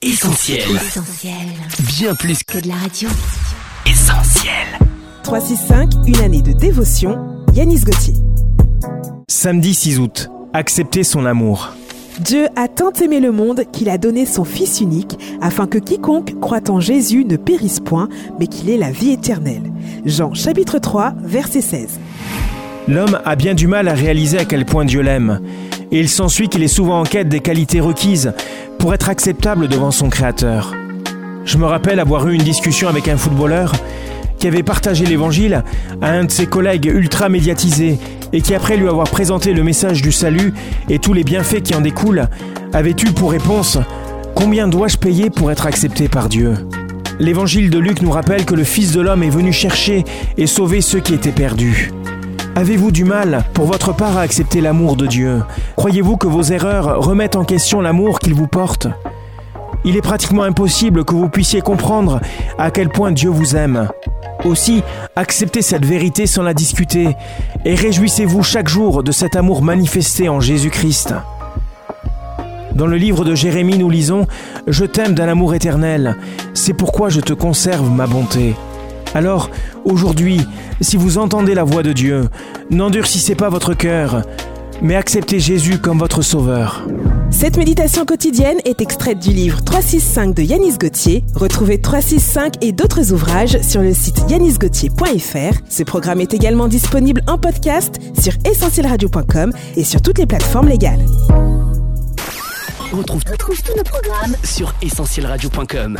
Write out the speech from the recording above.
Essentiel. Essentiel. Bien plus Que de la radio. qu'essentiel. 365, une année de dévotion. Yanis Gauthier. Samedi 6 août. Accepter son amour. Dieu a tant aimé le monde qu'il a donné son Fils unique, afin que quiconque croit en Jésus ne périsse point, mais qu'il ait la vie éternelle. Jean chapitre 3, verset 16. L'homme a bien du mal à réaliser à quel point Dieu l'aime. Et il s'ensuit qu'il est souvent en quête des qualités requises pour être acceptable devant son Créateur. Je me rappelle avoir eu une discussion avec un footballeur qui avait partagé l'évangile à un de ses collègues ultra médiatisés et qui, après lui avoir présenté le message du salut et tous les bienfaits qui en découlent, avait eu pour réponse Combien dois-je payer pour être accepté par Dieu? L'évangile de Luc nous rappelle que le Fils de l'homme est venu chercher et sauver ceux qui étaient perdus. Avez-vous du mal, pour votre part, à accepter l'amour de Dieu? Croyez-vous que vos erreurs remettent en question l'amour qu'il vous porte? Il est pratiquement impossible que vous puissiez comprendre à quel point Dieu vous aime. Aussi, acceptez cette vérité sans la discuter et réjouissez-vous chaque jour de cet amour manifesté en Jésus-Christ. Dans le livre de Jérémie, nous lisons ⁇ Je t'aime d'un amour éternel, c'est pourquoi je te conserve ma bonté ⁇ Alors, aujourd'hui, si vous entendez la voix de Dieu, n'endurcissez pas votre cœur, mais acceptez Jésus comme votre sauveur. Cette méditation quotidienne est extraite du livre 365 de Yanis Gauthier. Retrouvez 365 et d'autres ouvrages sur le site yanisgauthier.fr. Ce programme est également disponible en podcast sur essentielradio.com et sur toutes les plateformes légales. On retrouve, Retrouve tous nos programmes sur essentielradio.com.